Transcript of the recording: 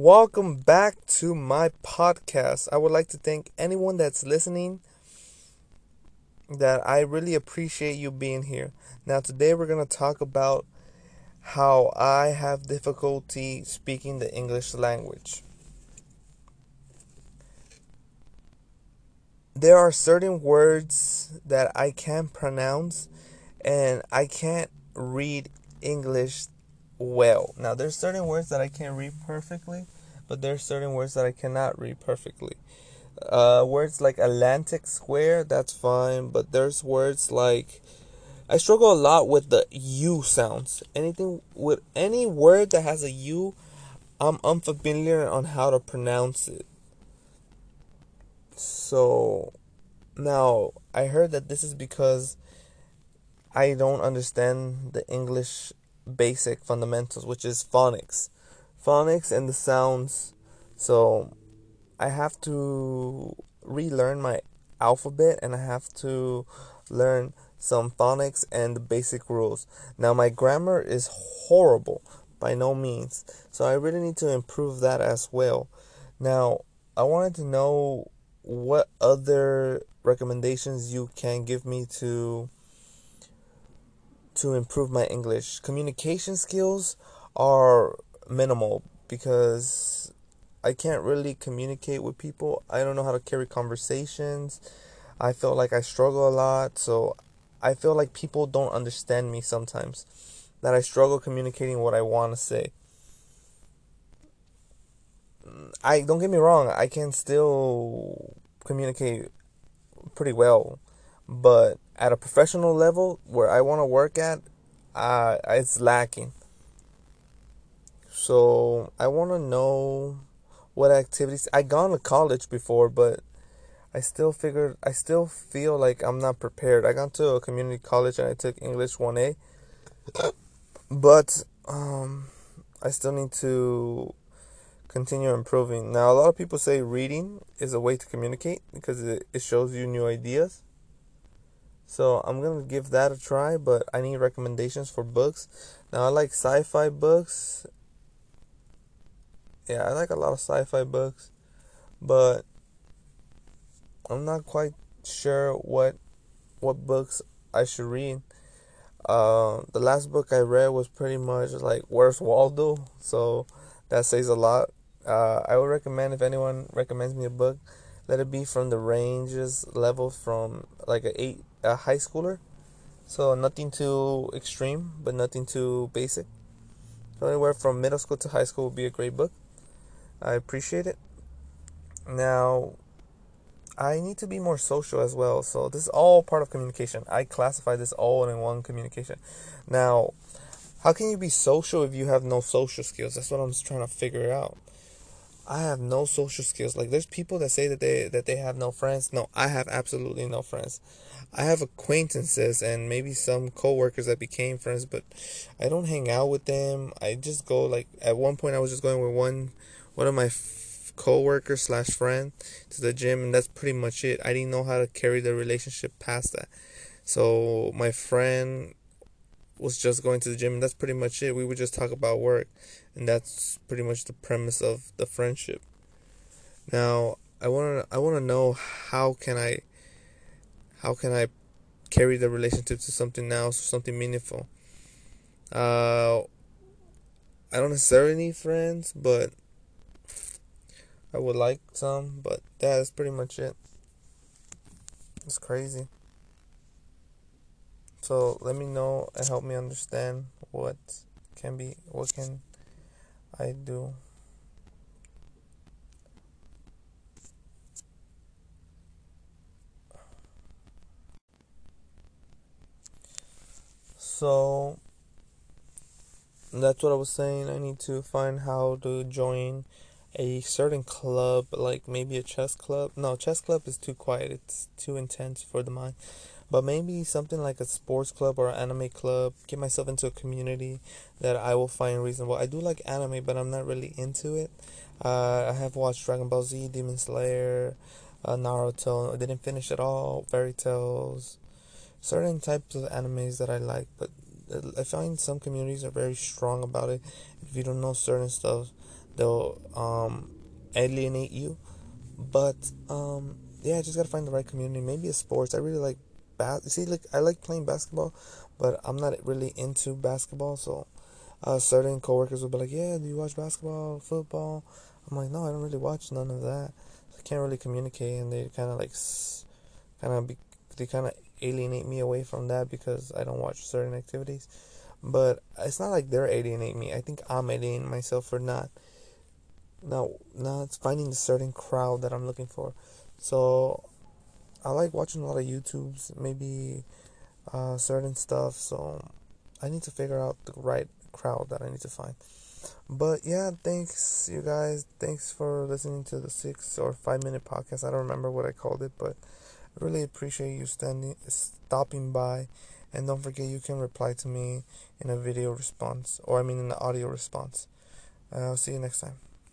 Welcome back to my podcast. I would like to thank anyone that's listening that I really appreciate you being here. Now today we're going to talk about how I have difficulty speaking the English language. There are certain words that I can't pronounce and I can't read English well. Now, there's certain words that I can read perfectly, but there's certain words that I cannot read perfectly. Uh, words like Atlantic Square, that's fine, but there's words like I struggle a lot with the U sounds. Anything with any word that has a U, I'm unfamiliar on how to pronounce it. So now I heard that this is because I don't understand the English basic fundamentals, which is phonics. Phonics and the sounds. So I have to relearn my alphabet and I have to learn some phonics and the basic rules. Now, my grammar is horrible by no means, so I really need to improve that as well. Now, I wanted to know what other recommendations you can give me to to improve my English. Communication skills are minimal because I can't really communicate with people. I don't know how to carry conversations. I feel like I struggle a lot, so I feel like people don't understand me sometimes. That I struggle communicating what I want to say. I don't get me wrong, I can still communicate pretty well, but at a professional level where I want to work at, uh, it's lacking. So I want to know what activities I gone to college before, but I still figured I still feel like I'm not prepared. I got to a community college and I took English 1A. But um I still need to continue improving. Now a lot of people say reading is a way to communicate because it, it shows you new ideas. So I'm gonna give that a try, but I need recommendations for books. Now I like sci-fi books. Yeah, I like a lot of sci-fi books, but I'm not quite sure what what books I should read. Uh, the last book I read was pretty much like Where's Waldo, so that says a lot. Uh, I would recommend if anyone recommends me a book, let it be from the ranges level from like a eight a high schooler. So nothing too extreme, but nothing too basic. So anywhere from middle school to high school would be a great book. I appreciate it. Now, I need to be more social as well. So this is all part of communication. I classify this all in one communication. Now, how can you be social if you have no social skills? That's what I'm trying to figure out. I have no social skills. Like there's people that say that they that they have no friends. No, I have absolutely no friends. I have acquaintances and maybe some coworkers that became friends, but I don't hang out with them. I just go like at one point I was just going with one one of my f- coworker slash friend to the gym, and that's pretty much it. I didn't know how to carry the relationship past that. So my friend was just going to the gym, and that's pretty much it. We would just talk about work, and that's pretty much the premise of the friendship. Now I want to I want to know how can I how can I carry the relationship to something else, something meaningful? Uh, I don't necessarily need friends, but I would like some. But that's pretty much it. It's crazy. So let me know and help me understand what can be, what can I do. So that's what I was saying. I need to find how to join a certain club, like maybe a chess club. No, chess club is too quiet. It's too intense for the mind. But maybe something like a sports club or an anime club. Get myself into a community that I will find reasonable. I do like anime, but I'm not really into it. Uh, I have watched Dragon Ball Z, Demon Slayer, uh, Naruto. I didn't finish it all. Fairy Tail's certain types of animes that I like, but I find some communities are very strong about it. If you don't know certain stuff, they'll um, alienate you. But um, yeah, I just gotta find the right community. Maybe a sports. I really like bas. See, like I like playing basketball, but I'm not really into basketball. So uh, certain coworkers will be like, "Yeah, do you watch basketball, football?" I'm like, "No, I don't really watch none of that." So I can't really communicate, and they kind of like, kind of be, they kind of alienate me away from that because I don't watch certain activities. But it's not like they're alienating me. I think I'm alienating myself for not, not, not finding the certain crowd that I'm looking for. So I like watching a lot of YouTubes, maybe uh, certain stuff. So I need to figure out the right crowd that I need to find. But yeah, thanks you guys. Thanks for listening to the six or five minute podcast. I don't remember what I called it, but I really appreciate you standing stopping by. And don't forget you can reply to me in a video response or I mean in an audio response. I'll see you next time.